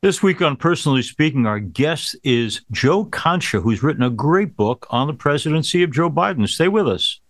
This week on Personally Speaking, our guest is Joe Concha, who's written a great book on the presidency of Joe Biden. Stay with us.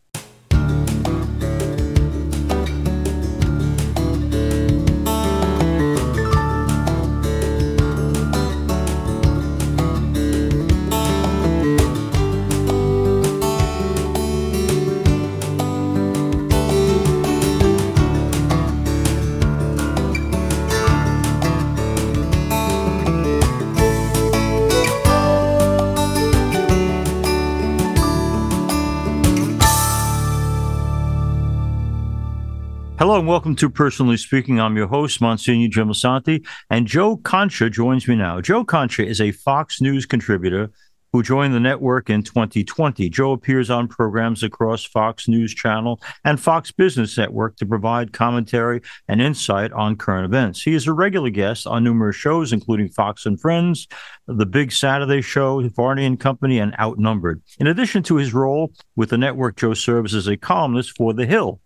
Welcome to Personally Speaking. I'm your host, Monsignor Jim and Joe Concha joins me now. Joe Concha is a Fox News contributor who joined the network in 2020. Joe appears on programs across Fox News Channel and Fox Business Network to provide commentary and insight on current events. He is a regular guest on numerous shows, including Fox and Friends, The Big Saturday Show, Varney and Company, and Outnumbered. In addition to his role with the network, Joe serves as a columnist for The Hill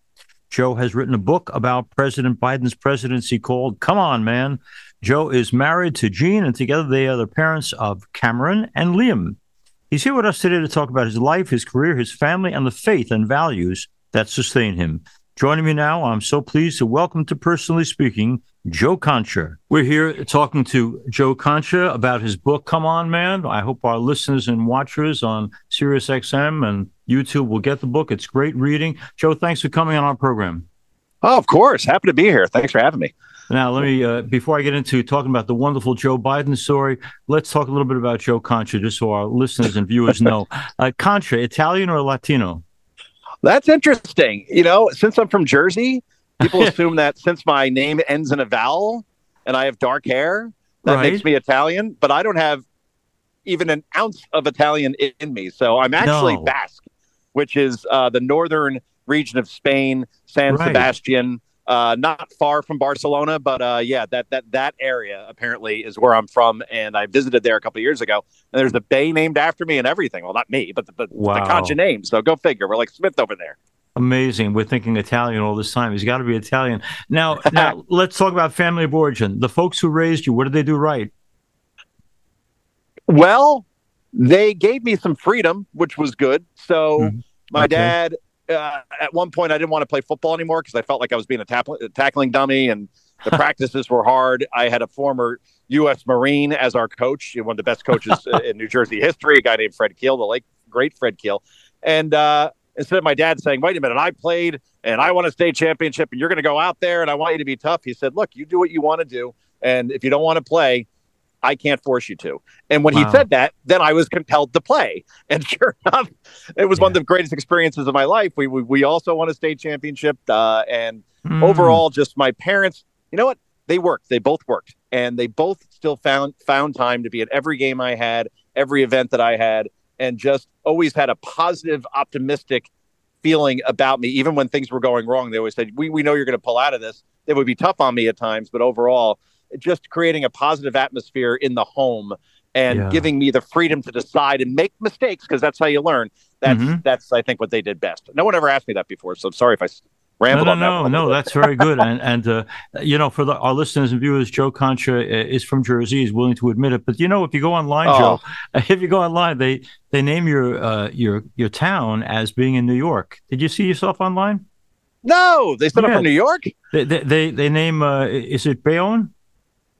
Joe has written a book about President Biden's presidency called Come On, Man. Joe is married to Jean, and together they are the parents of Cameron and Liam. He's here with us today to talk about his life, his career, his family, and the faith and values that sustain him. Joining me now, I'm so pleased to welcome to Personally Speaking, Joe Concha. We're here talking to Joe Concha about his book, Come On Man. I hope our listeners and watchers on SiriusXM and YouTube will get the book. It's great reading. Joe, thanks for coming on our program. Oh, of course. Happy to be here. Thanks for having me. Now, let me, uh, before I get into talking about the wonderful Joe Biden story, let's talk a little bit about Joe Concha, just so our listeners and viewers know. Uh, Concha, Italian or Latino? That's interesting. You know, since I'm from Jersey, people assume that since my name ends in a vowel and I have dark hair, that right. makes me Italian, but I don't have even an ounce of Italian in me. So I'm actually no. Basque which is uh, the northern region of Spain, San right. Sebastian. Uh, not far from Barcelona, but uh, yeah, that that that area apparently is where I'm from, and I visited there a couple years ago. And there's a bay named after me and everything. Well, not me, but the, but wow. the Concha name. So go figure. We're like Smith over there. Amazing. We're thinking Italian all this time. He's got to be Italian. Now, now let's talk about family of origin. The folks who raised you, what did they do right? Well, they gave me some freedom, which was good. So. Mm-hmm my okay. dad, uh, at one point, I didn't want to play football anymore because I felt like I was being a, tap- a tackling dummy and the practices were hard. I had a former U.S. Marine as our coach, one of the best coaches in New Jersey history, a guy named Fred Keel, the late great Fred Keel. And uh, instead of my dad saying, "Wait a minute, I played and I won a state championship, and you're going to go out there and I want you to be tough," he said, "Look, you do what you want to do, and if you don't want to play, I can't force you to. And when wow. he said that, then I was compelled to play. And sure enough, it was yeah. one of the greatest experiences of my life. We we, we also won a state championship, uh, and mm. overall, just my parents. You know what? They worked. They both worked, and they both still found found time to be at every game I had, every event that I had, and just always had a positive, optimistic feeling about me, even when things were going wrong. They always said, "We we know you're going to pull out of this." They would be tough on me at times, but overall, just creating a positive atmosphere in the home and yeah. giving me the freedom to decide and make mistakes because that's how you learn. That's mm-hmm. that's I think what they did best. No one ever asked me that before, so I'm sorry if I rambled no, no, on that. No, no, that's very good. and and uh, you know, for the, our listeners and viewers, Joe Concha uh, is from Jersey. He's willing to admit it. But you know, if you go online, oh. Joe, if you go online, they they name your uh, your your town as being in New York. Did you see yourself online? No, they set yeah. up from New York. They they they, they name uh, is it Bayonne?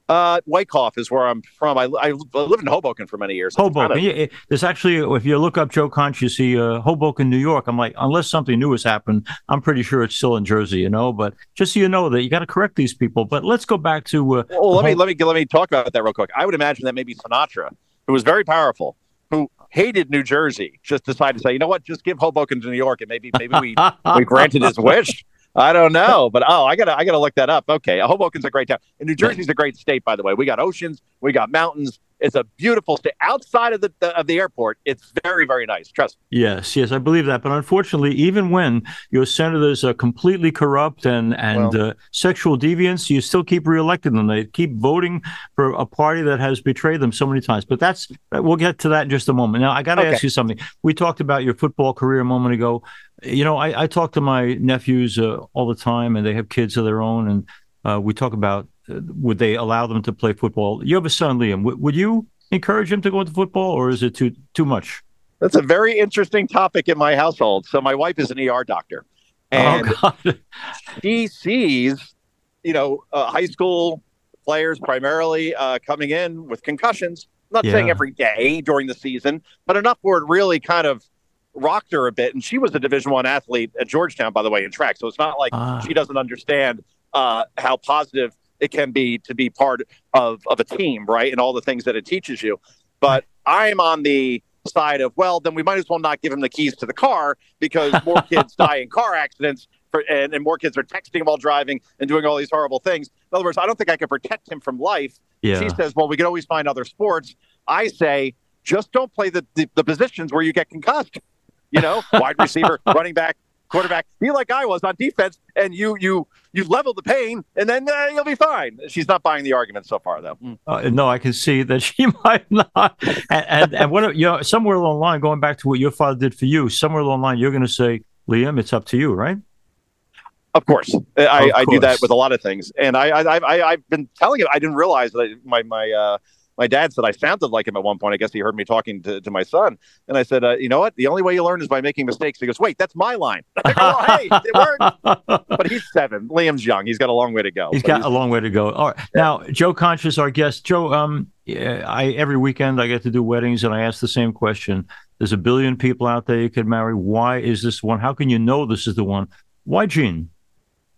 Uh, Wyckoff is where I'm from. I, I lived in Hoboken for many years. Hoboken. Kind of... yeah, there's actually, if you look up Joe Concha, you see uh, Hoboken, New York. I'm like, unless something new has happened, I'm pretty sure it's still in Jersey, you know. But just so you know that you got to correct these people. But let's go back to. Uh, well, let me let me let me talk about that real quick. I would imagine that maybe Sinatra, who was very powerful, who hated New Jersey, just decided to say, you know what, just give Hoboken to New York, and maybe maybe we we granted his wish. I don't know, but oh, I gotta I gotta look that up. Okay, Hoboken's a great town, and New Jersey's a great state, by the way. We got oceans, we got mountains. It's a beautiful state outside of the, the, of the airport. It's very very nice. Trust me. Yes, yes, I believe that. But unfortunately, even when your senators are completely corrupt and and well, uh, sexual deviants, you still keep reelecting them. They keep voting for a party that has betrayed them so many times. But that's we'll get to that in just a moment. Now, I got to okay. ask you something. We talked about your football career a moment ago. You know, I, I talk to my nephews uh, all the time, and they have kids of their own, and uh, we talk about would they allow them to play football? You have a son, Liam. W- would you encourage him to go into football, or is it too too much? That's a very interesting topic in my household. So my wife is an ER doctor, Oh, and God. she sees, you know, uh, high school players primarily uh, coming in with concussions. I'm not saying every day during the season, but enough where it really kind of rocked her a bit. And she was a Division One athlete at Georgetown, by the way, in track. So it's not like Ah. she doesn't understand uh, how positive it can be to be part of of a team, right? And all the things that it teaches you. But I'm on the side of well, then we might as well not give him the keys to the car because more kids die in car accidents. For, and, and more kids are texting while driving and doing all these horrible things. In other words, I don't think I can protect him from life. yeah. She says, well, we can always find other sports. I say, just don't play the, the, the positions where you get concussed. You know, wide receiver, running back, quarterback. Be like I was on defense, and you you you level the pain, and then uh, you'll be fine. She's not buying the argument so far, though. Mm. Uh, no, I can see that she might not. And and, and what you know, somewhere along the line, going back to what your father did for you, somewhere along the line, you're going to say, Liam, it's up to you, right? Of course, I, Of I do that with a lot of things, and I, I, I I've been telling him. I didn't realize that my my uh, my dad said I sounded like him at one point. I guess he heard me talking to, to my son, and I said, uh, you know what? The only way you learn is by making mistakes. He goes, wait, that's my line. Go, well, hey, it worked. But he's seven. Liam's young. He's got a long way to go. He's got a long way to go. All right. Now, Joe Concha, our guest. Joe, um, I every weekend I get to do weddings, and I ask the same question. There's a billion people out there you could marry. Why is this one? How can you know this is the one? Why Jean?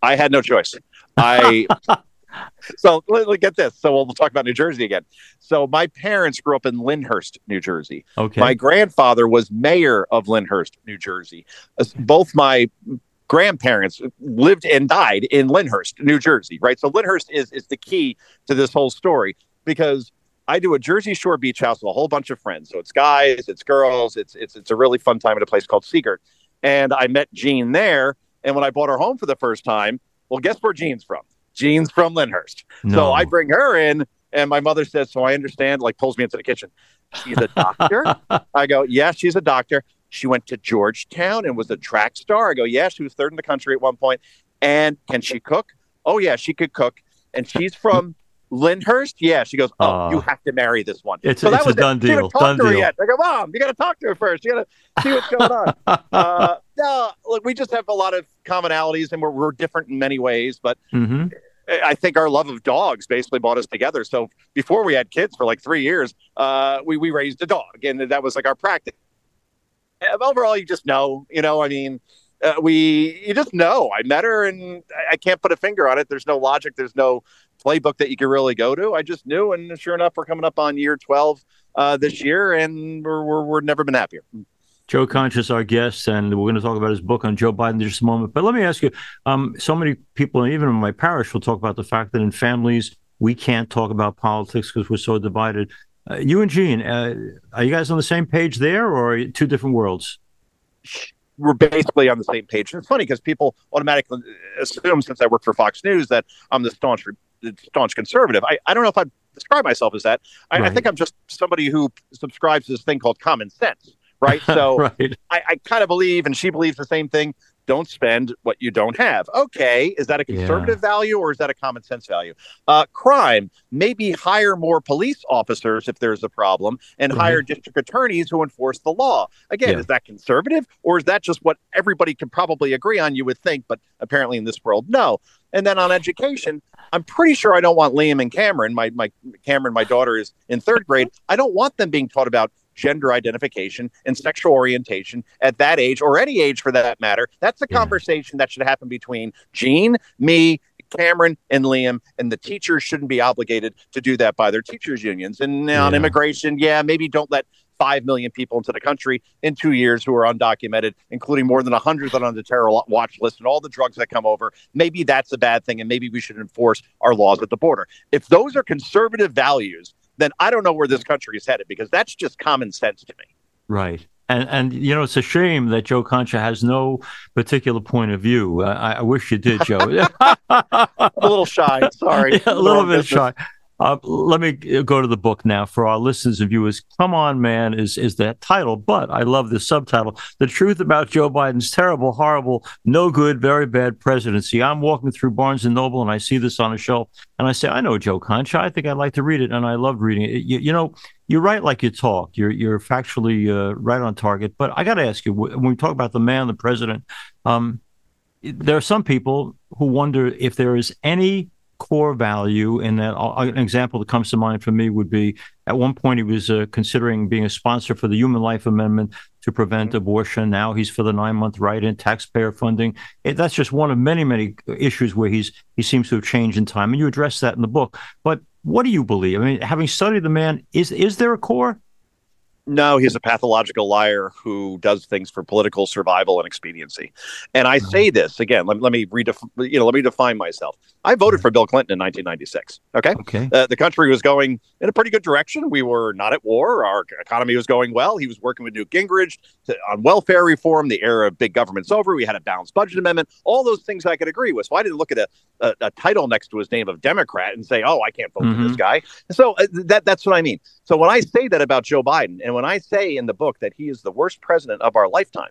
I had no choice. I so let, let- get this. So we'll talk about New Jersey again. So my parents grew up in Lyndhurst, New Jersey. Okay. My grandfather was mayor of Lyndhurst, New Jersey. Both my grandparents lived and died in Lyndhurst, New Jersey. Right. So Lyndhurst is is the key to this whole story because I do a Jersey Shore beach house with a whole bunch of friends. So it's guys, it's girls, it's it's it's a really fun time at a place called Sea Girt. And I met Jean there. And when I bought her home for the first time, well, guess where Jean's from? Jean's from Lyndhurst. no. So I bring her in, and my mother says, "So I understand." Like pulls me into the kitchen. She's a doctor. I go, "Yeah, she's a doctor." She went to Georgetown and was a track star. I go, "Yeah, she was third in the country at one point." And can she cook? Oh yeah, she could cook. And she's from Lyndhurst. Yeah, she goes. Oh, Aw. you have to marry this one. It's- so that it's a was it. done haven't deal. Done deal. Yet. I go, Mom, you got to talk to her first. You got to see what's going on uh, no, look, we just have a lot of commonalities, and we're, we're different in many ways. But hmm I think our love of dogs basically brought us together. So before we had kids for like three years, uh, we we raised a dog, and that was like our practice. Uh, Overall, you just know, you know. I mean, uh, we you just know. I met her, and I, I can't put a finger on it. There's no logic. There's no playbook that you can really go to. I just knew, and sure enough, we're coming up on year twelve uh, this year, and we're, we're we're never been happier. Joe Concha, our guest, and we're going to talk about his book on Joe Biden in just a moment. But let me ask you: um, so many people, even in my parish, will talk about the fact that in families we can't talk about politics because we're so divided. Uh, you and Jean, uh, are you guys on the same page there, or two different worlds? we're basically on the same page. It's funny because people automatically assume, since I work for Fox News, that I'm the staunch staunch conservative. I, I don't know if I describe myself as that. I, I think I'm just somebody who subscribes to this thing called common sense, right? So right. I, I kind of believe, and she believes the same thing. Don't spend what you don't have. Okay, is that a Yeah. conservative value or is that a common sense value? Uh, crime, maybe hire more police officers if there's a problem, and Right. hire district attorneys who enforce the law. Again, Yeah. is that conservative or is that just what everybody can probably agree on? You would think, but apparently in this world, no. And then on education, I'm pretty sure I don't want Liam and Cameron. My my Cameron, my daughter is in third grade. I don't want them being taught about gender identification and sexual orientation at that age or any age for that matter. That's a Yeah. conversation that should happen between Jean, me, Cameron, and Liam, and the teachers shouldn't be obligated to do that by their teachers' unions. And on Yeah. immigration, yeah, maybe don't let five million people into the country in two years who are undocumented, including more than a hundred that are on the terror watch list and all the drugs that come over. Maybe that's a bad thing, and maybe we should enforce our laws at the border. If those are conservative values, then I don't know where this country is headed because that's just common sense to me. Right. And and you know it's a shame that Joe Concha has no particular point of view. I, I wish you did, Joe. A little shy. Sorry, Yeah, a little bit business. shy. Uh, let me go to the book now for our listeners and viewers. Come on, man, is is that title, but I love the subtitle: "The Truth About Joe Biden's Terrible, Horrible, No Good, Very Bad Presidency." I'm walking through Barnes and Noble and I see this on a shelf, and I say, "I know Joe Concha. I think I'd like to read it," and I love reading it. You, you know, you write like you talk. You're you're factually uh, right on target. But I got to ask you, when we talk about the man, the president, um, there are some people who wonder if there is any core value in that. Uh, an example that comes to mind for me would be at one point he was uh, considering being a sponsor for the Human Life Amendment to prevent mm-hmm. abortion. Now he's for the nine month right in taxpayer funding. It, that's just one of many, many issues where he's he seems to have changed in time. And you address that in the book. But what do you believe? I mean, having studied the man, is is there a core? No, he's a pathological liar who does things for political survival and expediency. And I say this again. Let, let me redef- you know, let me define myself. I voted for Bill Clinton in 1996. Okay. Okay. Uh, the country was going in a pretty good direction. We were not at war. Our economy was going well. He was working with Newt Gingrich to, on welfare reform. The era of big government's over. We had a balanced budget amendment. All those things I could agree with. So I didn't look at a, a, a title next to his name of Democrat and say, "Oh, I can't vote mm-hmm. for this guy." So uh, that that's what I mean. So when I say that about Joe Biden, and when I say in the book that he is the worst president of our lifetime,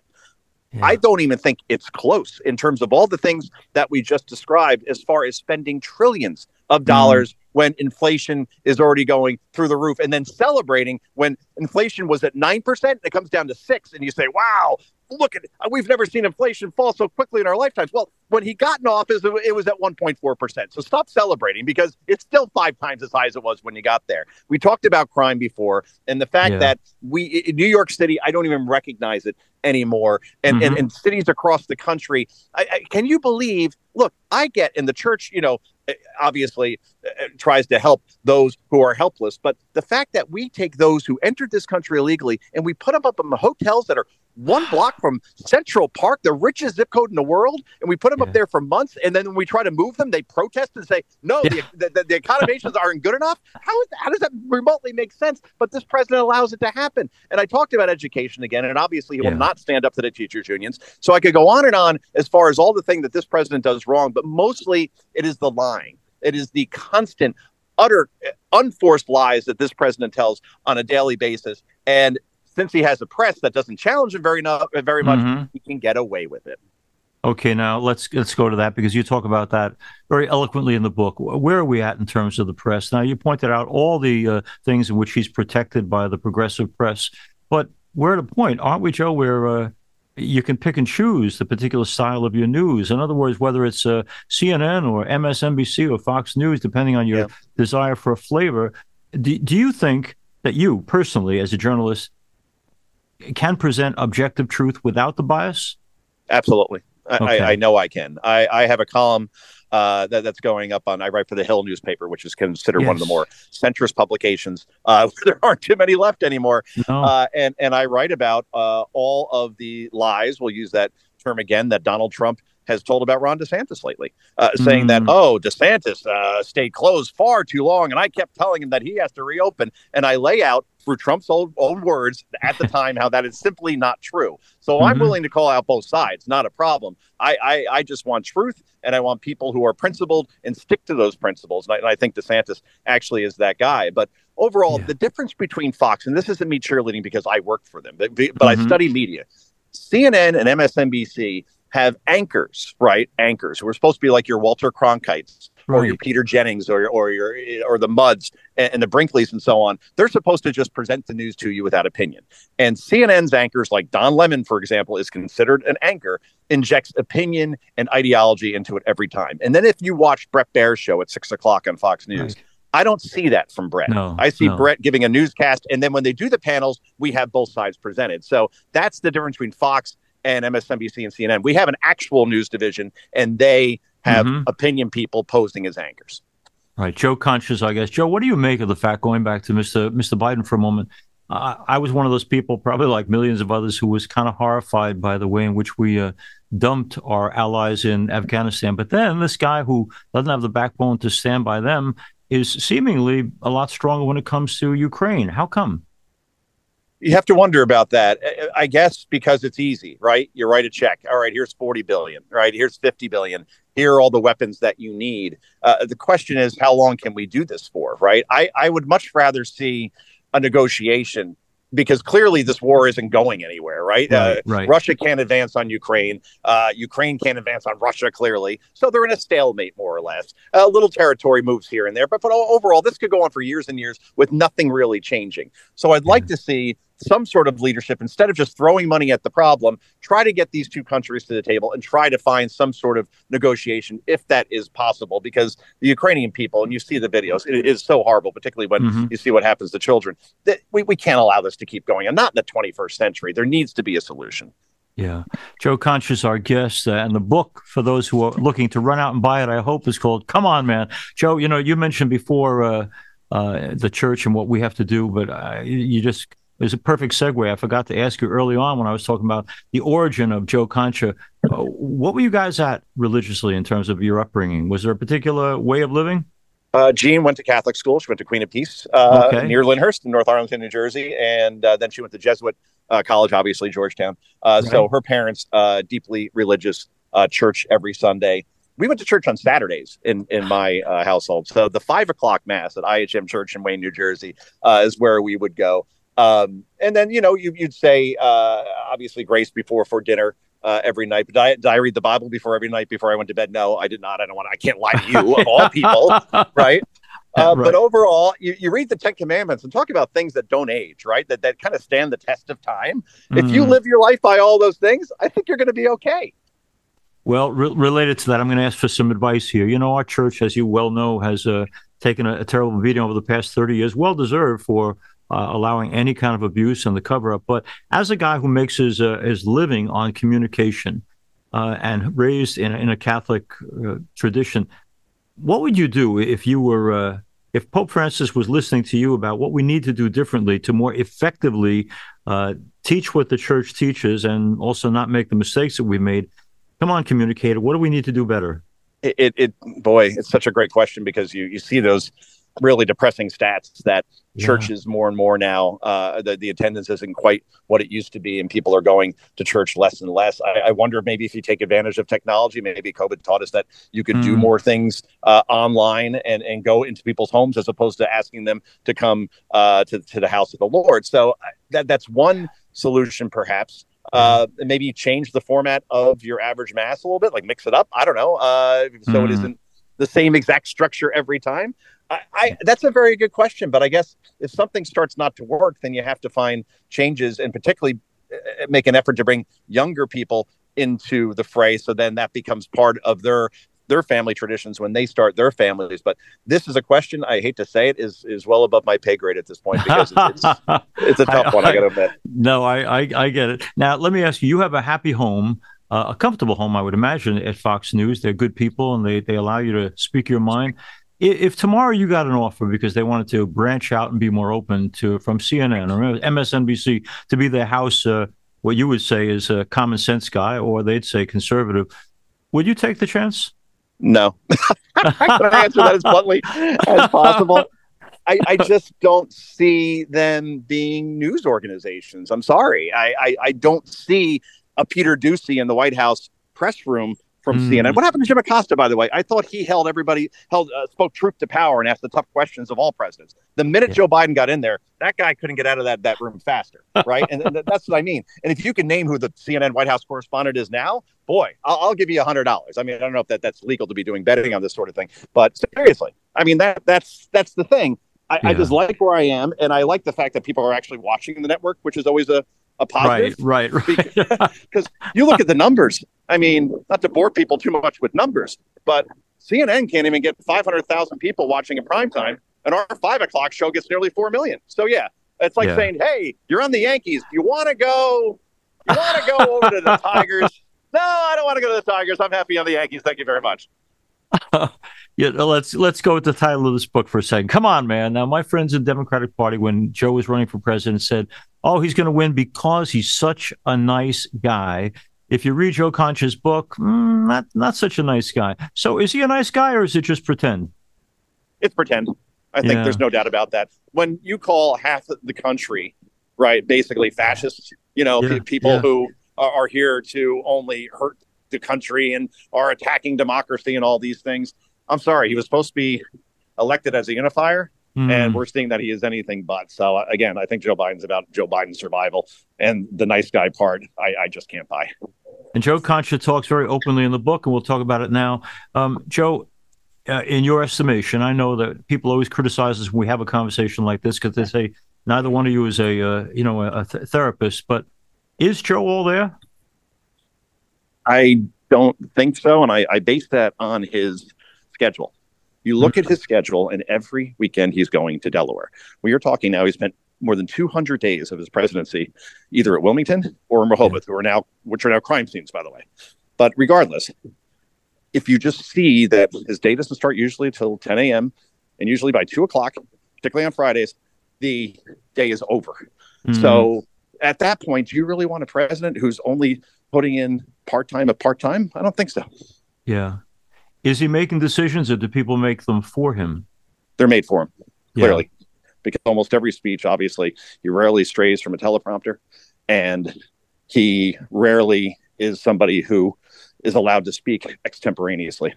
yeah. I don't even think it's close in terms of all the things that we just described as far as spending trillions of mm. dollars mm. when inflation is already going through the roof and then celebrating when inflation was at 9% and it comes down to 6 and you say, "Wow, look at it. We've never seen inflation fall so quickly in our lifetimes." Well, when he got in office, it was at 1.4%. So stop celebrating because it's still five times as high as it was when you got there. We talked about crime before and the fact yeah. that we in New York City, I don't even recognize it anymore. And, mm-hmm. and, and, cities across the country, I, I, can you believe? Look, I get in the church, you know, eh, obviously uh, tries to help those who are helpless. But the fact that we take those who entered this country illegally and we put them up in the hotels that are one block from Central Park, the richest zip code in the world, and we put them yeah. up there for months. And then when we try to move them, they protest and say, no, yeah. the, the, the, accommodations aren't good enough. How, is, how does that remotely make sense? But this president allows it to happen. And I talked about education again, and obviously he yeah. will not stand up to the teachers' unions. So I could go on and on as far as all the things that this president does wrong, but mostly it is the lying. It is the constant, utter, unforced lies that this president tells on a daily basis. And since he has a press that doesn't challenge him very very much, mm-hmm. he can get away with it. Okay, now let's let's go to that because you talk about that very eloquently in the book. Where are we at in terms of the press? Now, you pointed out all the uh, things in which he's protected by the progressive press, but we're at a point, aren't we, Joe, where uh, you can pick and choose the particular style of your news. In other words, whether it's uh, CNN or MSNBC or Fox News, depending on your desire for a flavor, do, do you think that you personally, as a journalist, can present objective truth without the bias? Absolutely. Okay. I, I, know I can. I, I have a column uh, that, that's going up on. I write for the Hill newspaper, which is considered yes. one of the more centrist publications. Uh, there aren't too many left anymore, no. uh, and and I write about uh, all of the lies. We'll use that term again that Donald Trump has told about Ron DeSantis lately, uh, saying mm. that, oh, DeSantis uh, stayed closed far too long. And I kept telling him that he has to reopen. And I lay out through Trump's old, old words at the time how that is simply not true. So mm-hmm. I'm willing to call out both sides, not a problem. I, I, I, just want truth and I want people who are principled and stick to those principles. And I, and I think DeSantis actually is that guy. But overall, yeah. the difference between Fox, and this isn't me cheerleading because I worked for them, but, but mm-hmm. I study media. CNN and MSNBC have anchors, right? Anchors who are supposed to be like your Walter Cronkites right. or your Peter Jennings or your or your or the Mudds and, and, the Brinkleys and so on. They're supposed to just present the news to you without opinion. And CNN's anchors, like Don Lemon, for example, is considered an anchor, injects opinion and ideology into it every time. And then if you watch Bret Baier's show at six o'clock on Fox News. Right. I don't see that from Bret. No, I see no. Bret giving a newscast, and then when they do the panels, we have both sides presented. So that's the difference between Fox and MSNBC and CNN. We have an actual news division, and they have mm-hmm. opinion people posing as anchors. Right, Joe Concha's, I guess. Joe, what do you make of the fact? Going back to Mr. Mr. Biden for a moment, uh, I was one of those people, probably like millions of others, who was kind of horrified by the way in which we uh, dumped our allies in Afghanistan. But then this guy who doesn't have the backbone to stand by them is seemingly a lot stronger when it comes to Ukraine. How come? You have to wonder about that. I guess because it's easy, right? You write a check. All right, here's 40 billion, right? Here's 50 billion. Here are all the weapons that you need. Uh, the question is, how long can we do this for, right? I, I would much rather see a negotiation because clearly this war isn't going anywhere, right? Right, uh, right. Russia can't advance on Ukraine. Uh, Ukraine can't advance on Russia, clearly. So they're in a stalemate, more or less. A little territory moves here and there, but, but overall, this could go on for years and years with nothing really changing. So I'd like to see some sort of leadership instead of just throwing money at the problem try to get these two countries to the table and try to find some sort of negotiation if that is possible because the ukrainian people and you see the videos it is so horrible particularly when mm-hmm. you see what happens to children that we, we can't allow this to keep going and not in the 21st century there needs to be a solution yeah. Joe Concha is our guest. Uh, and the book, for those who are looking to run out and buy it, I hope is called Come On, Man. Joe, you know, you mentioned before uh, uh, the church and what we have to do, but uh, you just it's a perfect segue. I forgot to ask you early on when I was talking about the origin of Joe Concha. Uh, what were you guys at religiously in terms of your upbringing? Was there a particular way of living? Uh, Jean went to Catholic school. She went to Queen of Peace uh, okay. near Lyndhurst in North Arlington, New Jersey, and uh, then she went to Jesuit uh, college, obviously Georgetown. Uh, right. So her parents, uh, deeply religious, church every Sunday. We went to church on Saturdays in in my household. So the five o'clock mass at IHM Church in Wayne, New Jersey, is where we would go. Um, and then, you know, you, would say, uh, obviously, grace before for dinner uh, every night. But I, did I, read the Bible before every night before I went to bed? No, I did not. I don't want. I can't lie to you of all people, right? Uh, right? But overall, you, you read the Ten Commandments and talk about things that don't age, right? That that kind of stand the test of time. Mm. If you mm. live your life by all those things, I think you're going to be okay. Well, re- related to that, I'm going to ask for some advice here. You know, our church, as you well know, has uh, taken a, a terrible beating over the past 30 years, well deserved for uh, allowing any kind of abuse and the cover up. But as a guy who makes his uh, his living on communication uh, and raised in, in a Catholic uh, tradition, what would you do if you were uh, if Pope Francis was listening to you about what we need to do differently to more effectively uh, teach what the Church teaches and also not make the mistakes that we made? Come on, communicator. What do we need to do better? It, it boy, it's such a great question because you you see those really depressing stats that yeah. churches more and more now uh, the, the attendance isn't quite what it used to be and people are going to church less and less i, I wonder maybe if you take advantage of technology maybe covid taught us that you could mm. do more things uh, online and, and go into people's homes as opposed to asking them to come uh, to, to the house of the lord so that, that's one solution perhaps uh, maybe change the format of your average mass a little bit, like mix it up. I don't know. Uh, so mm. it isn't the same exact structure every time. I, I, that's a very good question, but I guess if something starts not to work, then you have to find changes and particularly uh, uh, make an effort to bring younger people into the fray. So then that becomes part of their their family traditions when they start their families. But this is a question I hate to say it is is well above my pay grade at this point because it's, it's, it's a tough I, one. I got to admit. No, I, I, I get it. Now let me ask you: You have a happy home. Uh, a comfortable home, I would imagine, at Fox News. They're good people and they, they allow you to speak your mind if tomorrow you got an offer because they wanted to branch out and be more open to from CNN or MSNBC to be their house, uh, what you would say is a common sense guy, or they'd say conservative, would you take the chance? No. Can I answer that as bluntly as possible? I, I, just don't see them being news organizations. I'm sorry. I, I, I don't see a Peter Doocy in the White House press room from mm. CNN. What happened to Jim Acosta, by the way? I thought he held everybody, held uh, spoke truth to power and asked the tough questions of all presidents. The minute yeah. Joe Biden got in there, that guy couldn't get out of that that room faster, right? and, and, that's what I mean. And if you can name who the CNN White House correspondent is now, boy, I'll, I'll give you a hundred dollars. I mean, I don't know if that that's legal to be doing betting on this sort of thing, but seriously, I mean that that's that's the thing. I, yeah. I just like where I am, and I like the fact that people are actually watching the network, which is always a a positive. Right, right, right. Because you look at the numbers. I mean, not to bore people too much with numbers, but CNN can't even get 500,000 people watching in prime time, and our five o'clock show gets nearly 4 million. So, yeah, it's like yeah. saying, hey, you're on the Yankees. You want to go? You want to go over to the Tigers? No, I don't want to go to the Tigers. I'm happy on the Yankees. Thank you very much. yeah, let's let's go with the title of this book for a second. Come on, man. Now, my friends in the Democratic Party, when Joe was running for president, said, "Oh, he's going to win because he's such a nice guy." If you read Joe Concha's book, mm, not not such a nice guy. So, is he a nice guy, or is it just pretend? It's pretend. I think yeah. there's no doubt about that. When you call half the country right? Basically, fascists. You know, Yeah, people yeah. who are, are here to only hurt the country and are attacking democracy and all these things. I'm sorry, he was supposed to be elected as a unifier, Hmm. and we're seeing that he is anything but. So uh, again, I think Joe Biden's about Joe Biden's survival, and the nice guy part, I, I just can't buy. And Joe Concha talks very openly in the book, and we'll talk about it now. Um, Joe, uh, in your estimation, I know that people always criticize us when we have a conversation like this because they say neither one of you is a uh, you know a th- therapist, but is Joe all there? I don't think so, and I, I base that on his schedule. You look at his schedule, and every weekend he's going to Delaware. We are talking now. He spent more than 200 days of his presidency either at Wilmington or in Rehoboth, who are now which are now crime scenes, by the way. But regardless, if you just see that his day doesn't start usually till 10 a.m. and usually by two o'clock, particularly on Fridays, the day is over. Mm. So at that point, do you really want a president who's only putting in part time a part time? I don't think so. yeah, is he making decisions, or do people make them for him? They're made for him, Yeah. clearly, because almost every speech, obviously, he rarely strays from a teleprompter, and he rarely is somebody who is allowed to speak extemporaneously.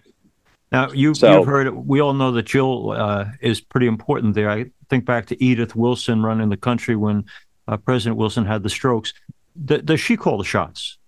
Now, you, So- you've heard, we all know that Jill uh, is pretty important there. I think back to Edith Wilson running the country when uh, President Wilson had the strokes. D- does she call the shots?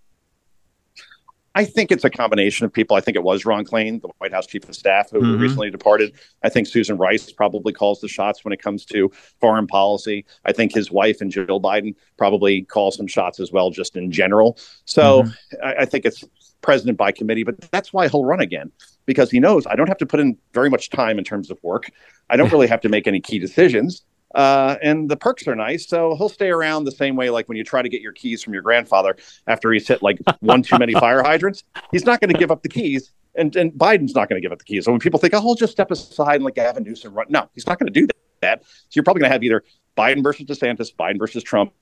I think it's a combination of people. I think it was Ron Klain, the White House chief of staff, who Mhm. recently departed. I think Susan Rice probably calls the shots when it comes to foreign policy. I think his wife and Jill Biden probably call some shots as well, just in general. So I, I think it's president by committee, but that's why he'll run again because he knows I don't have to put in very much time in terms of work. I don't really have to make any key decisions. Uh, and the perks are nice, so he'll stay around the same way. Like when you try to get your keys from your grandfather after he's hit like one too many fire hydrants, he's not going to give up the keys, and and Biden's not going to give up the keys. So when people think, oh, he'll just step aside and let Gavin Newsom run, no, he's not going to do that. So you're probably going to have either Biden versus DeSantis, Biden versus Trump.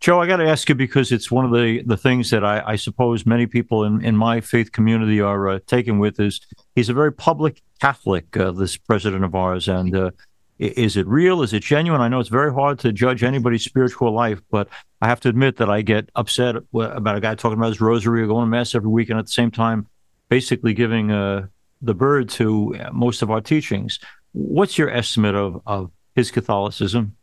Joe, I got to ask you because it's one of the, the things that I, I suppose many people in, in my faith community are uh, taken with is he's a very public Catholic, uh, this president of ours. And uh, is it real? Is it genuine? I know it's very hard to judge anybody's spiritual life, but I have to admit that I get upset about a guy talking about his rosary or going to mass every week and at the same time basically giving uh, the bird to uh, most of our teachings. What's your estimate of, of his Catholicism?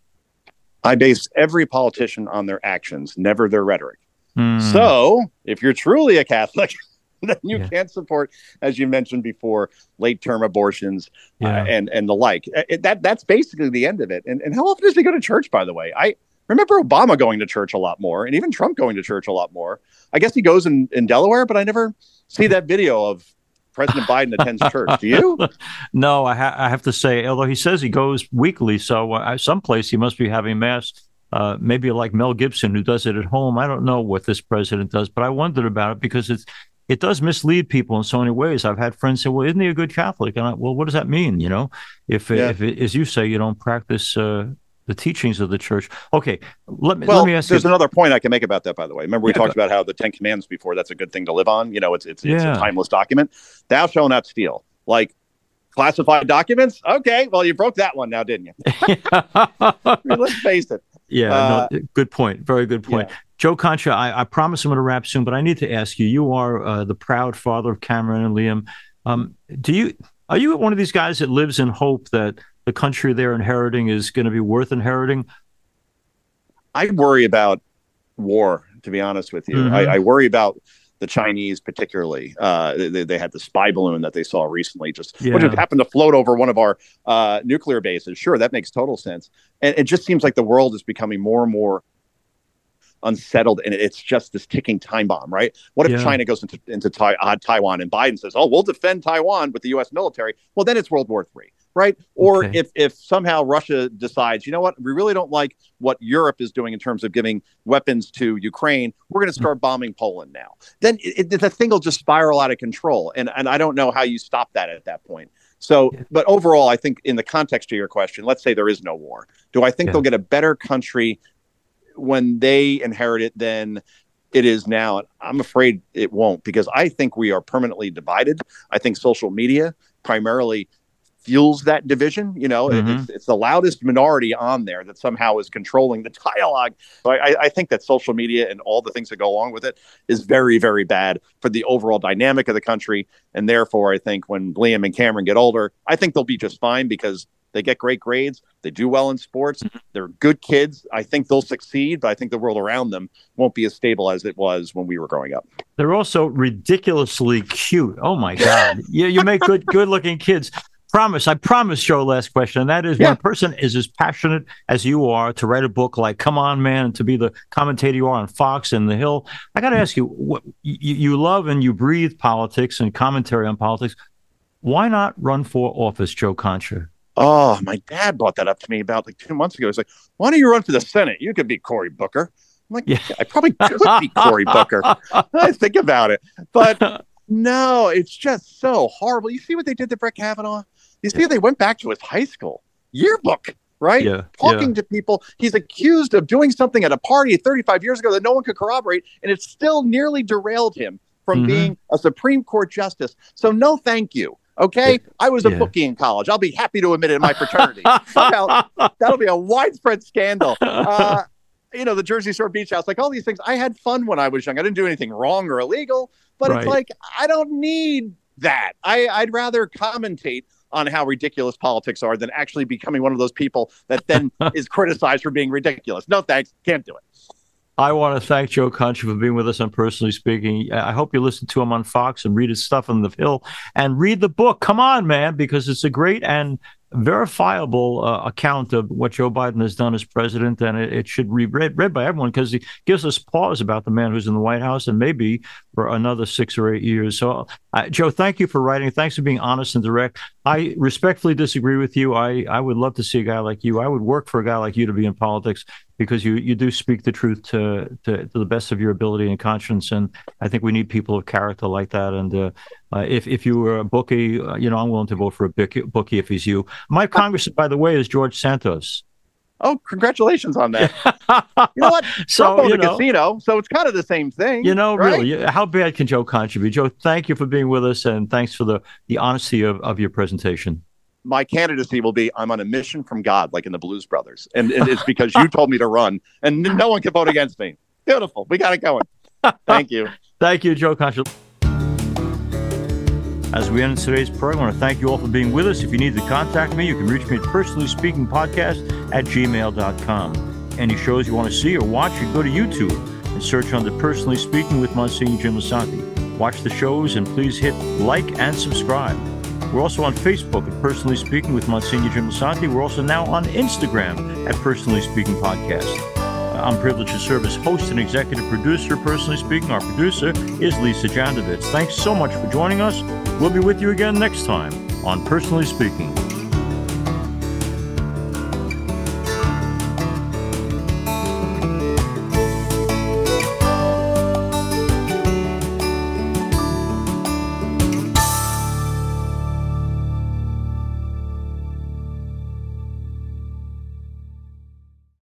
I base every politician on their actions, never their rhetoric. Hmm. So if you're truly a Catholic, then you Yeah. can't support, as you mentioned before, late term abortions yeah. uh, and and the like. Uh, it- that that's basically the end of it. And and how often does he go to church? By the way, I remember Obama going to church a lot more, and even Trump going to church a lot more. I guess he goes in in Delaware, but I never see that video of President Biden attends church. Do you? No, I, ha- I have to say, although he says he goes weekly, so uh, someplace he must be having mass. Uh, maybe like Mel Gibson, who does it at home. I don't know what this president does, but I wondered about it because it's it does mislead people in so many ways. I've had friends say, "Well, isn't he a good Catholic?" And I, well, what does that mean? You know, if Yeah. if as you say, you don't practice uh, the teachings of the church. Okay, let me Well, let me ask there's you. another point I can make about that. By the way, remember we Yeah, talked about how the Ten Commandments before. That's a good thing to live on. You know, it's it's, it's a timeless document. Thou shalt not steal. Like classified documents. Okay, well you broke that one now, didn't you? I mean, let's face it. Yeah, Uh, no, good point. Very good point. Joe Concha, I, I promise I'm going to wrap soon, but I need to ask you. You are uh, the proud father of Cameron and Liam. Um, do you are you one of these guys that lives in hope that the country they're inheriting is going to be worth inheriting? I worry about war. To be honest with you, Mhm. I, I worry about the Chinese, particularly. Uh, they, they had the spy balloon that they saw recently, just which happened to float over one of our uh, nuclear bases. Sure, that makes total sense. And it just seems like the world is becoming more and more unsettled, and it's just this ticking time bomb, right? What if Yeah. China goes into into Tai- uh, Taiwan and Biden says, "Oh, we'll defend Taiwan with the U.S. military"? Well, then it's World War Three, right? Or Okay. if if somehow Russia decides, you know what, we really don't like what Europe is doing in terms of giving weapons to Ukraine, we're going to hmm. start bombing Poland now. Then it, it, the thing will just spiral out of control, and and I don't know how you stop that at that point. So, Yeah. but overall, I think in the context of your question, let's say there is no war. Do I think Yeah. they'll get a better country when they inherit it than it is now? I'm afraid it won't because I think we are permanently divided. I think social media primarily fuels that division. You know, mm-hmm. it's, it's the loudest minority on there that somehow is controlling the dialogue. So I, I think that social media and all the things that go along with it is very, very bad for the overall dynamic of the country. And therefore, I think when Liam and Cameron get older, I think they'll be just fine because they get great grades. They do well in sports. Mm-hmm. They're good kids. I think they'll succeed, but I think the world around them won't be as stable as it was when we were growing up. They're also ridiculously cute. Oh my God. you, you make good good looking kids. Promise, I promise, Joe, last question. And that is yeah. when a person is as passionate as you are to write a book like Come On Man and to be the commentator you are on Fox and The Hill. I got to ask you, what, you, you love and you breathe politics and commentary on politics. Why not run for office, Joe Concha? Oh, my dad brought that up to me about like two months ago. He's like, why don't you run for the Senate? You could be Cory Booker. I'm like, yeah. I probably could be Cory Booker. I think about it. But no, it's just so horrible. You see what they did to Brett Kavanaugh? You see, they went back to his high school yearbook, right? Yeah. Talking yeah. to people. He's accused of doing something at a party 35 years ago that no one could corroborate, and it still nearly derailed him from mm-hmm. being a Supreme Court justice. So, no, thank you. Okay, I was a yeah. bookie in college. I'll be happy to admit it in my fraternity. that'll be a widespread scandal. Uh, you know, the Jersey Shore Beach House, like all these things. I had fun when I was young. I didn't do anything wrong or illegal, but right. it's like I don't need that. I, I'd rather commentate on how ridiculous politics are than actually becoming one of those people that then is criticized for being ridiculous. No thanks, can't do it. I want to thank Joe Concha for being with us on Personally Speaking. I hope you listen to him on Fox and read his stuff on the Hill and read the book. Come on, man, because it's a great and verifiable uh, account of what Joe Biden has done as president, and it, it should be read, read by everyone because he gives us pause about the man who's in the White House and maybe for another six or eight years. So, uh, Joe, thank you for writing. Thanks for being honest and direct. I respectfully disagree with you. I, I would love to see a guy like you. I would work for a guy like you to be in politics because you, you do speak the truth to, to, to the best of your ability and conscience. And I think we need people of character like that. And uh, uh, if if you were a bookie, uh, you know, I'm willing to vote for a bookie if he's you. My congressman, by the way, is George Santos. Oh, congratulations on that! you know what? So you know, casino, so it's kind of the same thing. You know, right? really, how bad can Joe contribute? Joe, thank you for being with us, and thanks for the the honesty of, of your presentation. My candidacy will be: I'm on a mission from God, like in the Blues Brothers, and, it's because you told me to run, and no one can vote against me. Beautiful, we got it going. Thank you. thank you, Joe Concha. As we end today's program, I want to thank you all for being with us. If you need to contact me, you can reach me at personally speaking podcast at gmail.com. Any shows you want to see or watch, you go to YouTube and search under Personally Speaking with Monsignor Jim Lisante. Watch the shows and please hit like and subscribe. We're also on Facebook at Personally Speaking with Monsignor Jim Lisante. We're also now on Instagram at Personally Speaking Podcast. Uh, I'm privileged to serve as host and executive producer, personally speaking. Our producer is Lisa Jandovitz. Thanks so much for joining us. We'll be with you again next time on Personally Speaking.